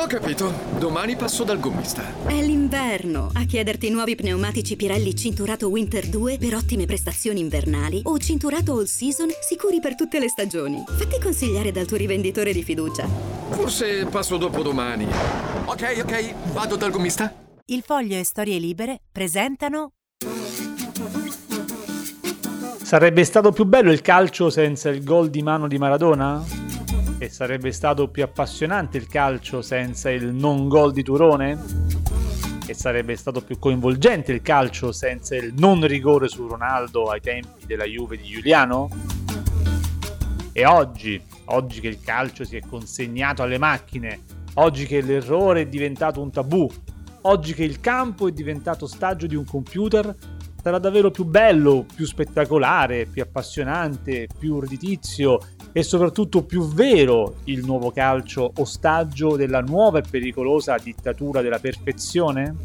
Ho capito. Domani passo dal gommista. È l'inverno. A chiederti nuovi pneumatici Pirelli Cinturato Winter 2 per ottime prestazioni invernali o Cinturato All Season sicuri per tutte le stagioni. Fatti consigliare dal tuo rivenditore di fiducia. Forse passo dopo domani. Ok, ok, vado dal gommista. Il Foglio e Storie Libere presentano Sarebbe stato più bello il calcio senza il gol di mano di Maradona? E sarebbe stato più appassionante il calcio senza il non gol di Turone? E sarebbe stato più coinvolgente il calcio senza il non rigore su Ronaldo ai tempi della Juve di Giuliano? E oggi, oggi che il calcio si è consegnato alle macchine, oggi che l'errore è diventato un tabù, oggi che il campo è diventato ostaggio di un computer, sarà davvero più bello, più spettacolare, più appassionante, più redditizio e soprattutto più vero il nuovo calcio ostaggio della nuova e pericolosa dittatura della perfezione?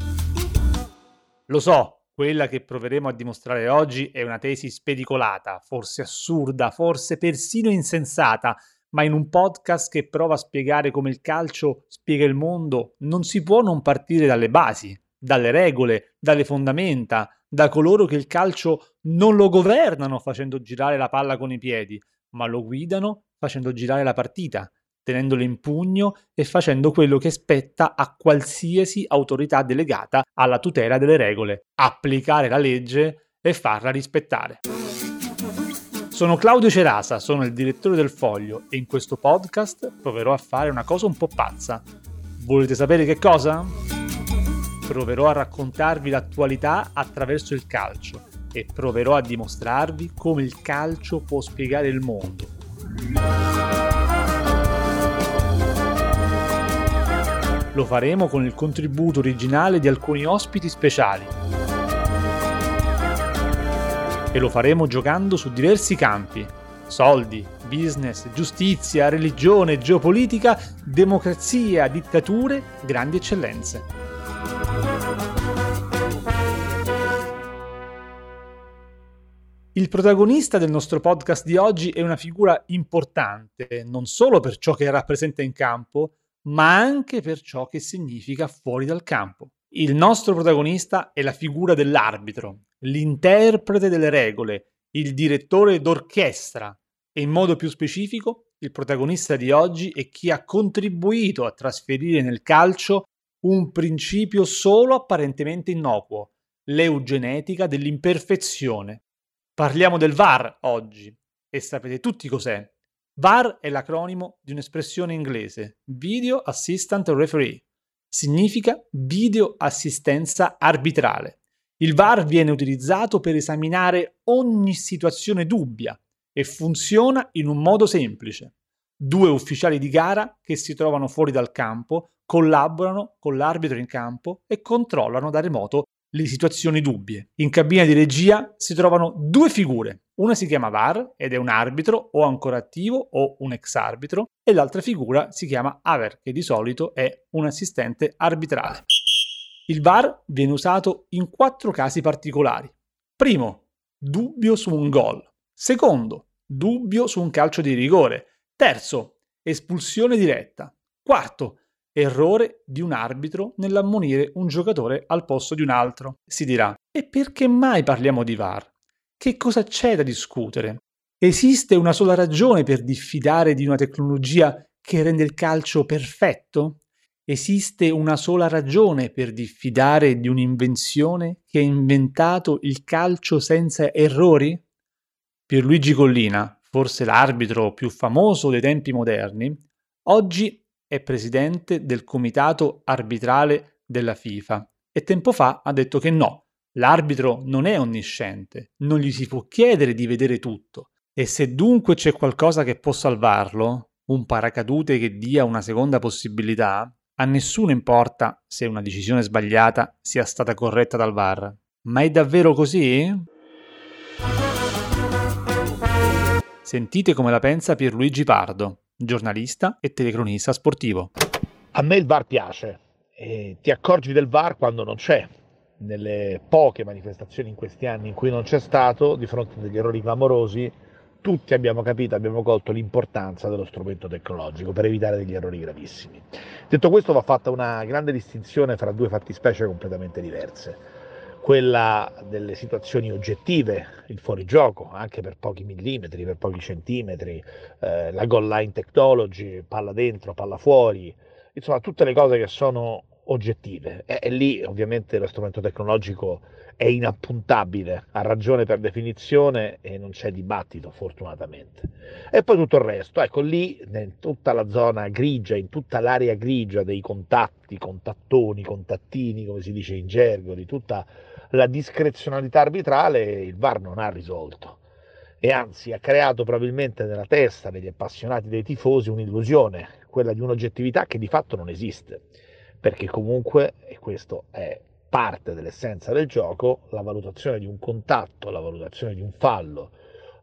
Lo so, quella che proveremo a dimostrare oggi è una tesi spedicolata, forse assurda, forse persino insensata, ma in un podcast che prova a spiegare come il calcio spiega il mondo, non si può non partire dalle basi, dalle regole, dalle fondamenta, da coloro che il calcio non lo governano facendo girare la palla con i piedi, ma lo guidano facendo girare la partita, tenendolo in pugno e facendo quello che spetta a qualsiasi autorità delegata alla tutela delle regole, applicare la legge e farla rispettare. Sono Claudio Cerasa, sono il direttore del Foglio e in questo podcast proverò a fare una cosa un po' pazza. Volete sapere che cosa? Proverò a raccontarvi l'attualità attraverso il calcio e proverò a dimostrarvi come il calcio può spiegare il mondo. Lo faremo con il contributo originale di alcuni ospiti speciali. E lo faremo giocando su diversi campi. Soldi, business, giustizia, religione, geopolitica, democrazia, dittature, grandi eccellenze. Il protagonista del nostro podcast di oggi è una figura importante, non solo per ciò che rappresenta in campo, ma anche per ciò che significa fuori dal campo. Il nostro protagonista è la figura dell'arbitro, l'interprete delle regole, il direttore d'orchestra e in modo più specifico il protagonista di oggi è chi ha contribuito a trasferire nel calcio un principio solo apparentemente innocuo, l'eugenetica dell'imperfezione. Parliamo del VAR oggi e sapete tutti cos'è. VAR è l'acronimo di un'espressione inglese, Video Assistant Referee. Significa video assistenza arbitrale. Il VAR viene utilizzato per esaminare ogni situazione dubbia e funziona in un modo semplice. Due ufficiali di gara che si trovano fuori dal campo collaborano con l'arbitro in campo e controllano da remoto le situazioni dubbie. In cabina di regia si trovano due figure. Una si chiama VAR ed è un arbitro o ancora attivo o un ex arbitro e l'altra figura si chiama AVER che di solito è un assistente arbitrale. Il VAR viene usato in quattro casi particolari. Primo, dubbio su un gol. Secondo, dubbio su un calcio di rigore. Terzo, espulsione diretta. Quarto, errore di un arbitro nell'ammonire un giocatore al posto di un altro. Si dirà, e perché mai parliamo di VAR? Che cosa c'è da discutere? Esiste una sola ragione per diffidare di una tecnologia che rende il calcio perfetto? Esiste una sola ragione per diffidare di un'invenzione che ha inventato il calcio senza errori? Pierluigi Collina, forse l'arbitro più famoso dei tempi moderni, oggi è presidente del comitato arbitrale della FIFA e tempo fa ha detto che no, l'arbitro non è onnisciente, non gli si può chiedere di vedere tutto e se dunque c'è qualcosa che può salvarlo, un paracadute che dia una seconda possibilità, a nessuno importa se una decisione sbagliata sia stata corretta dal VAR. Ma è davvero così? Sentite come la pensa Pierluigi Pardo, giornalista e telecronista sportivo. A me il VAR piace, e ti accorgi del VAR quando non c'è. Nelle poche manifestazioni in questi anni in cui non c'è stato, di fronte a degli errori clamorosi, tutti abbiamo capito, abbiamo colto l'importanza dello strumento tecnologico per evitare degli errori gravissimi. Detto questo va fatta una grande distinzione fra due fattispecie completamente diverse quella delle situazioni oggettive, il fuorigioco, anche per pochi millimetri, per pochi centimetri, eh, la goal line technology, palla dentro, palla fuori, insomma tutte le cose che sono oggettive. E, e lì ovviamente lo strumento tecnologico è inappuntabile, ha ragione per definizione e non c'è dibattito fortunatamente. E poi tutto il resto, ecco lì in tutta la zona grigia, in tutta l'area grigia dei contatti, contattoni, contattini, come si dice in gergo, di tutta la discrezionalità arbitrale il VAR non ha risolto. E anzi ha creato probabilmente nella testa degli appassionati dei tifosi un'illusione, quella di un'oggettività che di fatto non esiste, perché comunque, e questo è parte dell'essenza del gioco, la valutazione di un contatto, la valutazione di un fallo,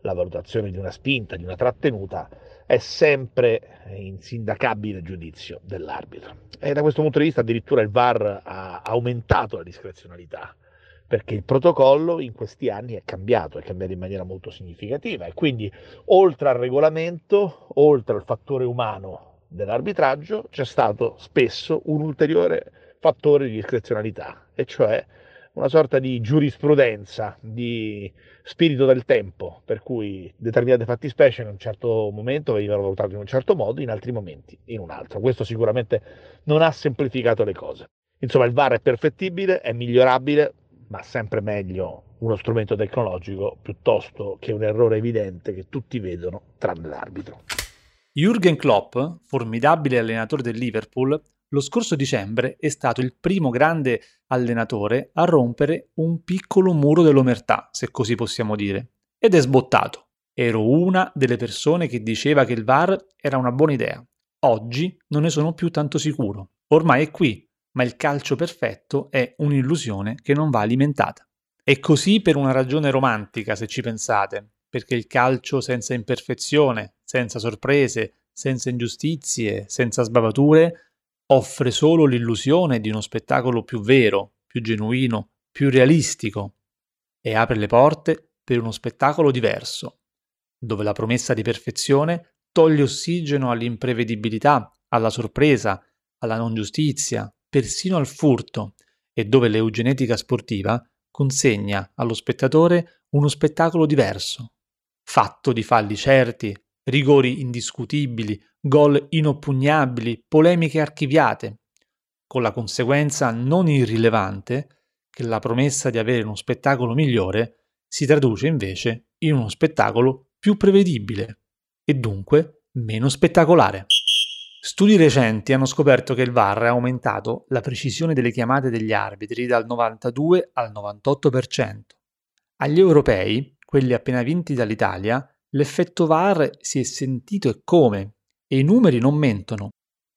la valutazione di una spinta, di una trattenuta, è sempre insindacabile giudizio dell'arbitro. E da questo punto di vista addirittura il VAR ha aumentato la discrezionalità perché il protocollo in questi anni è cambiato, è cambiato in maniera molto significativa e quindi oltre al regolamento, oltre al fattore umano dell'arbitraggio, c'è stato spesso un ulteriore fattore di discrezionalità, e cioè una sorta di giurisprudenza, di spirito del tempo, per cui determinate fattispecie in un certo momento venivano valutate in un certo modo, in altri momenti in un altro. Questo sicuramente non ha semplificato le cose. Insomma, il VAR è perfettibile, è migliorabile, ma sempre meglio uno strumento tecnologico piuttosto che un errore evidente che tutti vedono tranne l'arbitro. Jürgen Klopp, formidabile allenatore del Liverpool, lo scorso dicembre è stato il primo grande allenatore a rompere un piccolo muro dell'omertà, se così possiamo dire, ed è sbottato. Ero una delle persone che diceva che il VAR era una buona idea. Oggi non ne sono più tanto sicuro. Ormai è qui ma il calcio perfetto è un'illusione che non va alimentata. È così per una ragione romantica, se ci pensate, perché il calcio senza imperfezione, senza sorprese, senza ingiustizie, senza sbavature, offre solo l'illusione di uno spettacolo più vero, più genuino, più realistico e apre le porte per uno spettacolo diverso, dove la promessa di perfezione toglie ossigeno all'imprevedibilità, alla sorpresa, alla non giustizia, persino al furto e dove l'eugenetica sportiva consegna allo spettatore uno spettacolo diverso, fatto di falli certi, rigori indiscutibili, gol inoppugnabili, polemiche archiviate, con la conseguenza non irrilevante che la promessa di avere uno spettacolo migliore si traduce invece in uno spettacolo più prevedibile e dunque meno spettacolare. Studi recenti hanno scoperto che il VAR ha aumentato la precisione delle chiamate degli arbitri dal 92 al 98%. Agli europei, quelli appena vinti dall'Italia, l'effetto VAR si è sentito e come, e i numeri non mentono.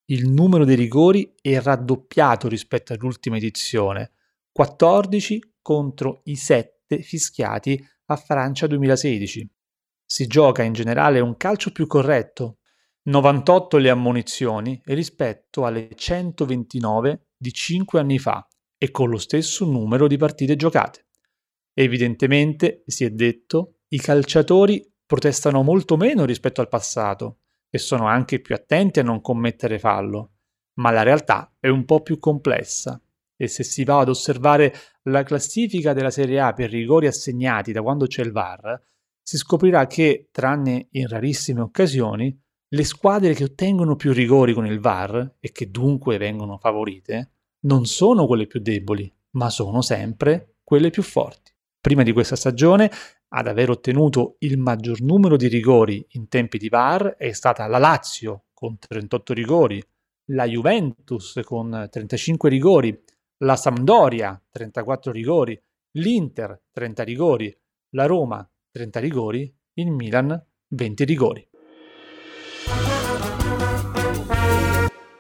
Il numero dei rigori è raddoppiato rispetto all'ultima edizione, 14 contro i 7 fischiati a Francia 2016. Si gioca in generale un calcio più corretto, 98 le ammonizioni rispetto alle 129 di 5 anni fa e con lo stesso numero di partite giocate. Evidentemente, si è detto, i calciatori protestano molto meno rispetto al passato e sono anche più attenti a non commettere fallo, ma la realtà è un po' più complessa e se si va ad osservare la classifica della Serie A per rigori assegnati da quando c'è il VAR, si scoprirà che, tranne in rarissime occasioni, le squadre che ottengono più rigori con il VAR e che dunque vengono favorite non sono quelle più deboli, ma sono sempre quelle più forti. Prima di questa stagione, ad aver ottenuto il maggior numero di rigori in tempi di VAR è stata la Lazio con 38 rigori, la Juventus con 35 rigori, la Sampdoria 34 rigori, l'Inter 30 rigori, la Roma 30 rigori, il Milan 20 rigori.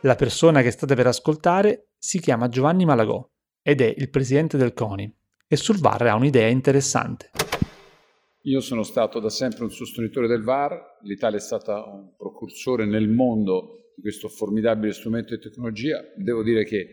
La persona che state per ascoltare si chiama Giovanni Malagò ed è il presidente del CONI e sul VAR ha un'idea interessante. Io sono stato da sempre un sostenitore del VAR, l'Italia è stata un precursore nel mondo di questo formidabile strumento di tecnologia. Devo dire che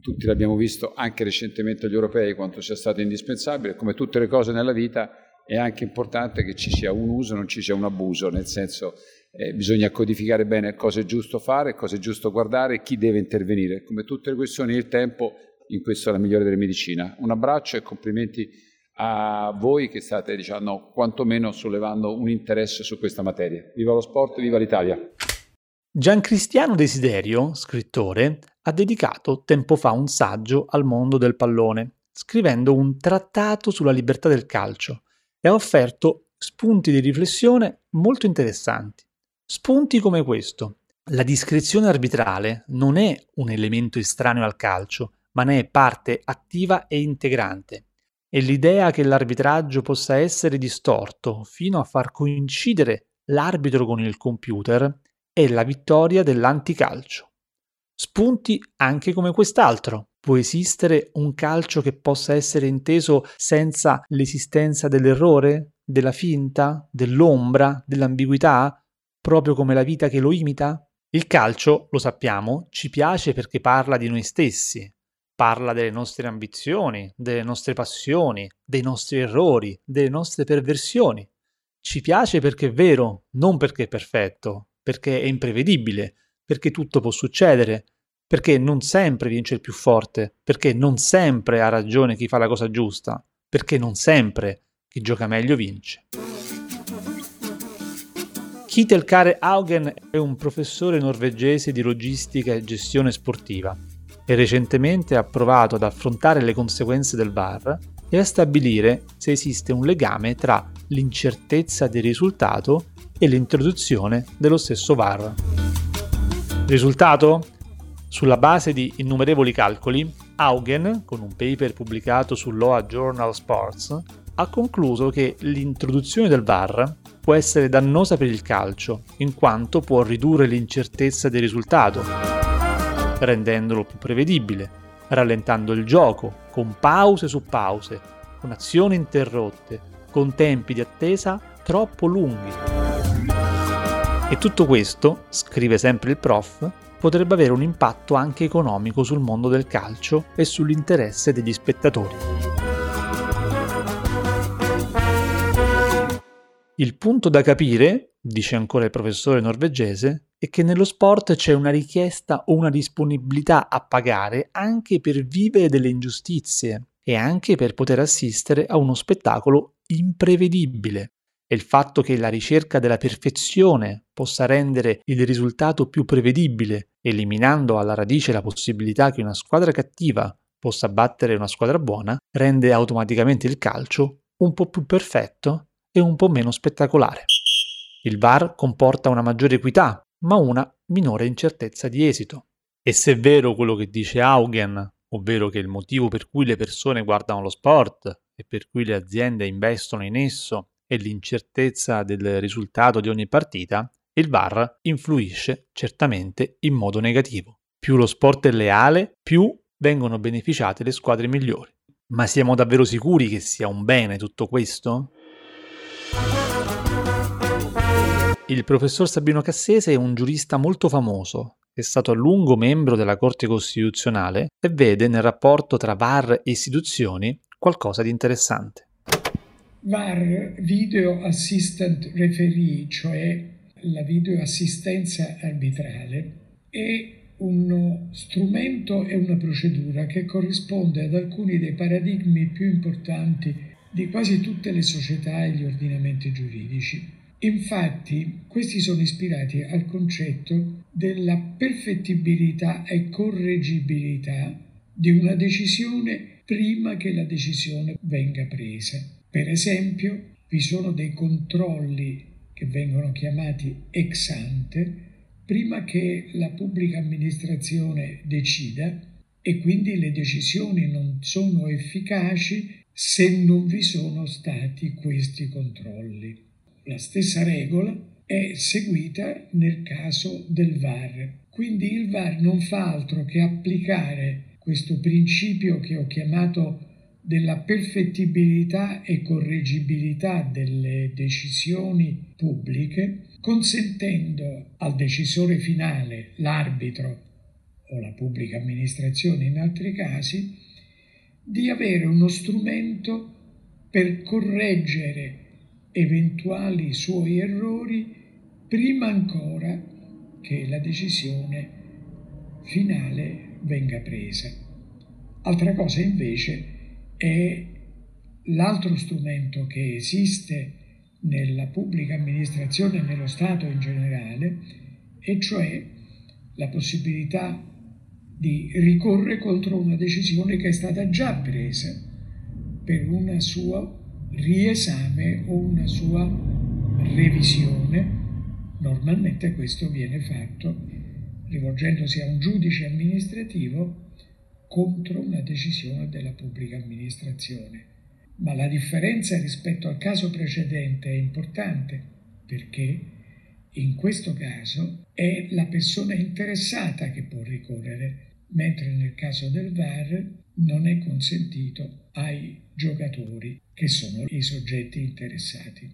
tutti l'abbiamo visto anche recentemente agli europei quanto sia stato indispensabile, come tutte le cose nella vita è anche importante che ci sia un uso, non ci sia un abuso, nel senso eh, bisogna codificare bene cosa è giusto fare, cosa è giusto guardare, chi deve intervenire. Come tutte le questioni del tempo, in questo è la migliore delle medicine. Un abbraccio e complimenti a voi che state, diciamo, quantomeno sollevando un interesse su questa materia. Viva lo sport, viva l'Italia! Giancristiano Desiderio, scrittore, ha dedicato tempo fa un saggio al mondo del pallone, scrivendo un trattato sulla libertà del calcio e ha offerto spunti di riflessione molto interessanti. Spunti come questo. La discrezione arbitrale non è un elemento estraneo al calcio, ma ne è parte attiva e integrante. E l'idea che l'arbitraggio possa essere distorto fino a far coincidere l'arbitro con il computer è la vittoria dell'anticalcio. Spunti anche come quest'altro. Può esistere un calcio che possa essere inteso senza l'esistenza dell'errore, della finta, dell'ombra, dell'ambiguità, proprio come la vita che lo imita? Il calcio, lo sappiamo, ci piace perché parla di noi stessi, parla delle nostre ambizioni, delle nostre passioni, dei nostri errori, delle nostre perversioni. Ci piace perché è vero, non perché è perfetto, perché è imprevedibile, perché tutto può succedere, perché non sempre vince il più forte, perché non sempre ha ragione chi fa la cosa giusta, perché non sempre chi gioca meglio vince. Kietel Kare Haugen è un professore norvegese di logistica e gestione sportiva e recentemente ha provato ad affrontare le conseguenze del VAR e a stabilire se esiste un legame tra l'incertezza del risultato e l'introduzione dello stesso VAR. Risultato? Sulla base di innumerevoli calcoli, Augen, con un paper pubblicato sull'OA Journal Sports, ha concluso che l'introduzione del VAR può essere dannosa per il calcio, in quanto può ridurre l'incertezza del risultato, rendendolo più prevedibile, rallentando il gioco, con pause su pause, con azioni interrotte, con tempi di attesa troppo lunghi. E tutto questo, scrive sempre il prof, potrebbe avere un impatto anche economico sul mondo del calcio e sull'interesse degli spettatori. Il punto da capire, dice ancora il professore norvegese, è che nello sport c'è una richiesta o una disponibilità a pagare anche per vivere delle ingiustizie e anche per poter assistere a uno spettacolo imprevedibile e il fatto che la ricerca della perfezione possa rendere il risultato più prevedibile, eliminando alla radice la possibilità che una squadra cattiva possa battere una squadra buona, rende automaticamente il calcio un po' più perfetto e un po' meno spettacolare. Il VAR comporta una maggiore equità, ma una minore incertezza di esito. E se è vero quello che dice Augen, ovvero che il motivo per cui le persone guardano lo sport e per cui le aziende investono in esso e l'incertezza del risultato di ogni partita, il VAR influisce certamente in modo negativo. Più lo sport è leale, più vengono beneficiate le squadre migliori. Ma siamo davvero sicuri che sia un bene tutto questo? Il professor Sabino Cassese è un giurista molto famoso, è stato a lungo membro della Corte Costituzionale e vede nel rapporto tra VAR e istituzioni qualcosa di interessante. VAR, Video Assistant Referee, cioè la videoassistenza arbitrale, è uno strumento e una procedura che corrisponde ad alcuni dei paradigmi più importanti di quasi tutte le società e gli ordinamenti giuridici. Infatti, questi sono ispirati al concetto della perfettibilità e correggibilità di una decisione prima che la decisione venga presa. Per esempio, vi sono dei controlli che vengono chiamati ex ante prima che la pubblica amministrazione decida e quindi le decisioni non sono efficaci se non vi sono stati questi controlli. La stessa regola è seguita nel caso del VAR. Quindi il VAR non fa altro che applicare questo principio che ho chiamato della perfettibilità e correggibilità delle decisioni pubbliche, consentendo al decisore finale, l'arbitro o la pubblica amministrazione in altri casi, di avere uno strumento per correggere eventuali suoi errori prima ancora che la decisione finale venga presa. Altra cosa invece è l'altro strumento che esiste nella pubblica amministrazione e nello Stato in generale, e cioè la possibilità di ricorrere contro una decisione che è stata già presa per un suo riesame o una sua revisione. Normalmente questo viene fatto rivolgendosi a un giudice amministrativo contro una decisione della pubblica amministrazione. Ma la differenza rispetto al caso precedente è importante perché in questo caso è la persona interessata che può ricorrere, mentre nel caso del VAR non è consentito ai giocatori che sono i soggetti interessati.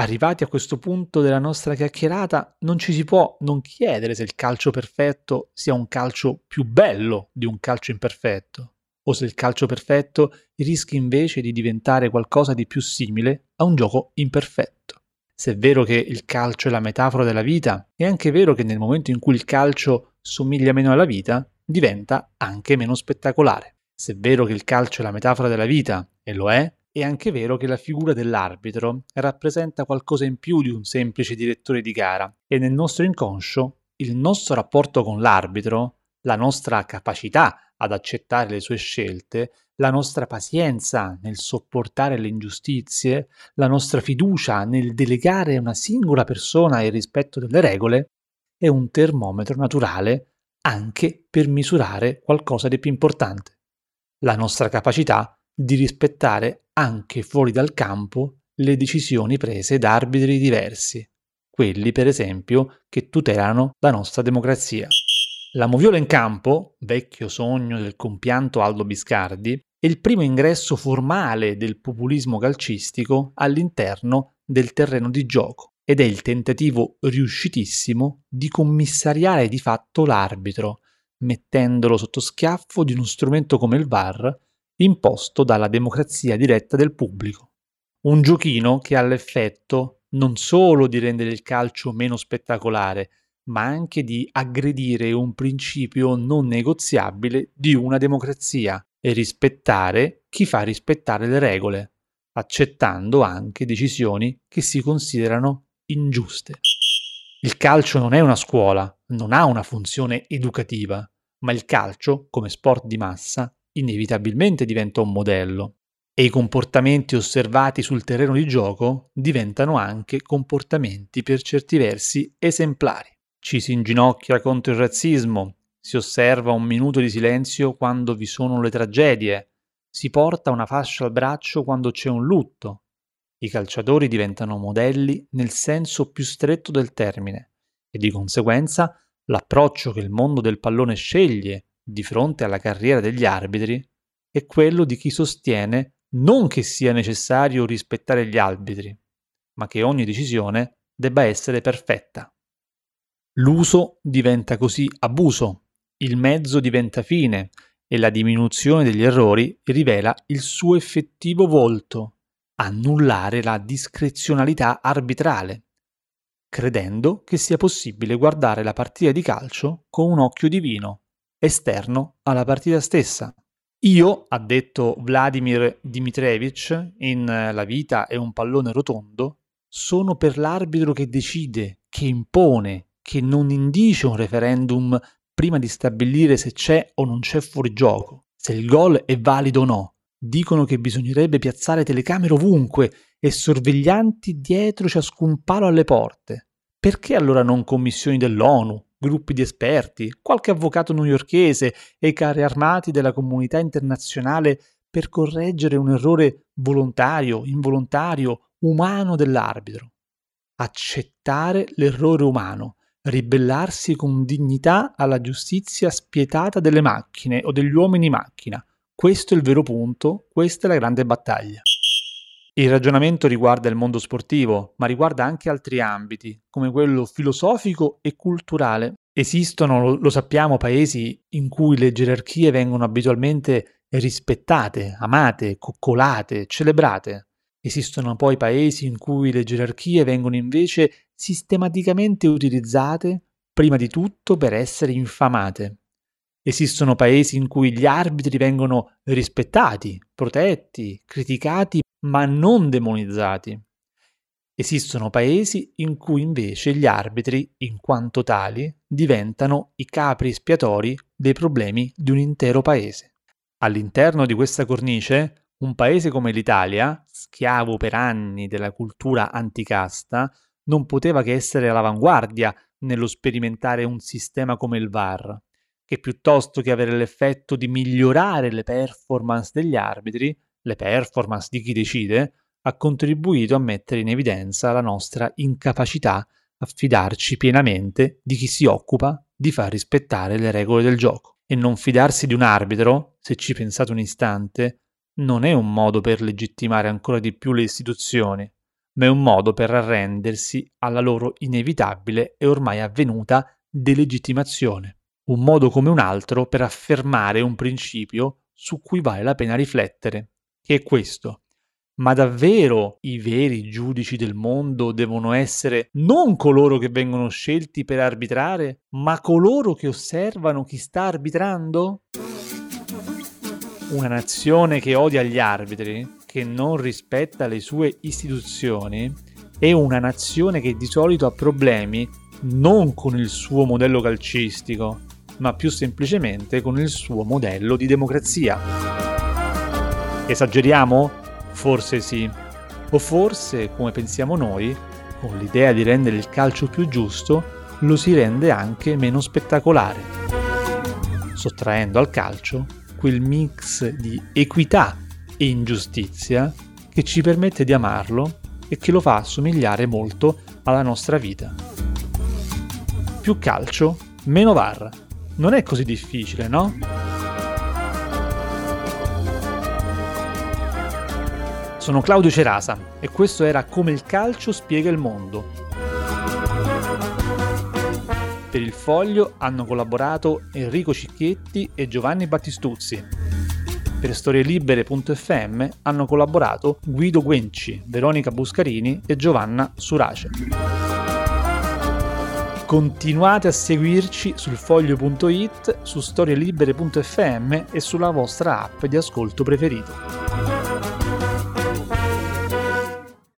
Arrivati a questo punto della nostra chiacchierata, non ci si può non chiedere se il calcio perfetto sia un calcio più bello di un calcio imperfetto, o se il calcio perfetto rischi invece di diventare qualcosa di più simile a un gioco imperfetto. Se è vero che il calcio è la metafora della vita, è anche vero che nel momento in cui il calcio somiglia meno alla vita, diventa anche meno spettacolare. Se è vero che il calcio è la metafora della vita, e lo è, è anche vero che la figura dell'arbitro rappresenta qualcosa in più di un semplice direttore di gara e nel nostro inconscio il nostro rapporto con l'arbitro, la nostra capacità ad accettare le sue scelte, la nostra pazienza nel sopportare le ingiustizie, la nostra fiducia nel delegare a una singola persona il rispetto delle regole, è un termometro naturale anche per misurare qualcosa di più importante, la nostra capacità di rispettare anche fuori dal campo le decisioni prese da arbitri diversi, quelli per esempio che tutelano la nostra democrazia. La moviola in campo, vecchio sogno del compianto Aldo Biscardi, è il primo ingresso formale del populismo calcistico all'interno del terreno di gioco ed è il tentativo riuscitissimo di commissariare di fatto l'arbitro, mettendolo sotto schiaffo di uno strumento come il VAR imposto dalla democrazia diretta del pubblico. Un giochino che ha l'effetto non solo di rendere il calcio meno spettacolare, ma anche di aggredire un principio non negoziabile di una democrazia e rispettare chi fa rispettare le regole, accettando anche decisioni che si considerano ingiuste. Il calcio non è una scuola, non ha una funzione educativa, ma il calcio, come sport di massa, inevitabilmente diventa un modello e i comportamenti osservati sul terreno di gioco diventano anche comportamenti per certi versi esemplari. Ci si inginocchia contro il razzismo, si osserva un minuto di silenzio quando vi sono le tragedie, si porta una fascia al braccio quando c'è un lutto. I calciatori diventano modelli nel senso più stretto del termine e di conseguenza l'approccio che il mondo del pallone sceglie di fronte alla carriera degli arbitri è quello di chi sostiene non che sia necessario rispettare gli arbitri, ma che ogni decisione debba essere perfetta. L'uso diventa così abuso, il mezzo diventa fine e la diminuzione degli errori rivela il suo effettivo volto, annullare la discrezionalità arbitrale, credendo che sia possibile guardare la partita di calcio con un occhio divino esterno alla partita stessa. Io, ha detto Vladimir Dmitrevich in La vita è un pallone rotondo, sono per l'arbitro che decide, che impone, che non indice un referendum prima di stabilire se c'è o non c'è fuorigioco, se il gol è valido o no. Dicono che bisognerebbe piazzare telecamere ovunque e sorveglianti dietro ciascun palo alle porte. Perché allora non commissioni dell'ONU, gruppi di esperti, qualche avvocato newyorchese e carri armati della comunità internazionale per correggere un errore volontario, involontario, umano dell'arbitro. Accettare l'errore umano, ribellarsi con dignità alla giustizia spietata delle macchine o degli uomini macchina. Questo è il vero punto, questa è la grande battaglia. Il ragionamento riguarda il mondo sportivo, ma riguarda anche altri ambiti, come quello filosofico e culturale. Esistono, lo sappiamo, paesi in cui le gerarchie vengono abitualmente rispettate, amate, coccolate, celebrate. Esistono poi paesi in cui le gerarchie vengono invece sistematicamente utilizzate prima di tutto per essere infamate. Esistono paesi in cui gli arbitri vengono rispettati, protetti, criticati, ma non demonizzati. Esistono paesi in cui invece gli arbitri, in quanto tali, diventano i capri espiatori dei problemi di un intero paese. All'interno di questa cornice, un paese come l'Italia, schiavo per anni della cultura anticasta, non poteva che essere all'avanguardia nello sperimentare un sistema come il VAR, che piuttosto che avere l'effetto di migliorare le performance degli arbitri, le performance di chi decide, ha contribuito a mettere in evidenza la nostra incapacità a fidarci pienamente di chi si occupa di far rispettare le regole del gioco. E non fidarsi di un arbitro, se ci pensate un istante, non è un modo per legittimare ancora di più le istituzioni, ma è un modo per arrendersi alla loro inevitabile e ormai avvenuta delegittimazione. Un modo come un altro per affermare un principio su cui vale la pena riflettere, che è questo ma davvero i veri giudici del mondo devono essere non coloro che vengono scelti per arbitrare, ma coloro che osservano chi sta arbitrando? Una nazione che odia gli arbitri, che non rispetta le sue istituzioni, è una nazione che di solito ha problemi non con il suo modello calcistico, ma più semplicemente con il suo modello di democrazia. Esageriamo? Forse sì. O forse, come pensiamo noi, con l'idea di rendere il calcio più giusto, lo si rende anche meno spettacolare, sottraendo al calcio quel mix di equità e ingiustizia che ci permette di amarlo e che lo fa assomigliare molto alla nostra vita. Più calcio, meno VAR. Non è così difficile, no? Sono Claudio Cerasa e questo era Come il calcio spiega il mondo. Per il foglio hanno collaborato Enrico Cicchetti e Giovanni Battistuzzi. Per storielibere.fm hanno collaborato Guido Guenci, Veronica Buscarini e Giovanna Surace. Continuate a seguirci sul foglio.it, su storielibere.fm e sulla vostra app di ascolto preferito.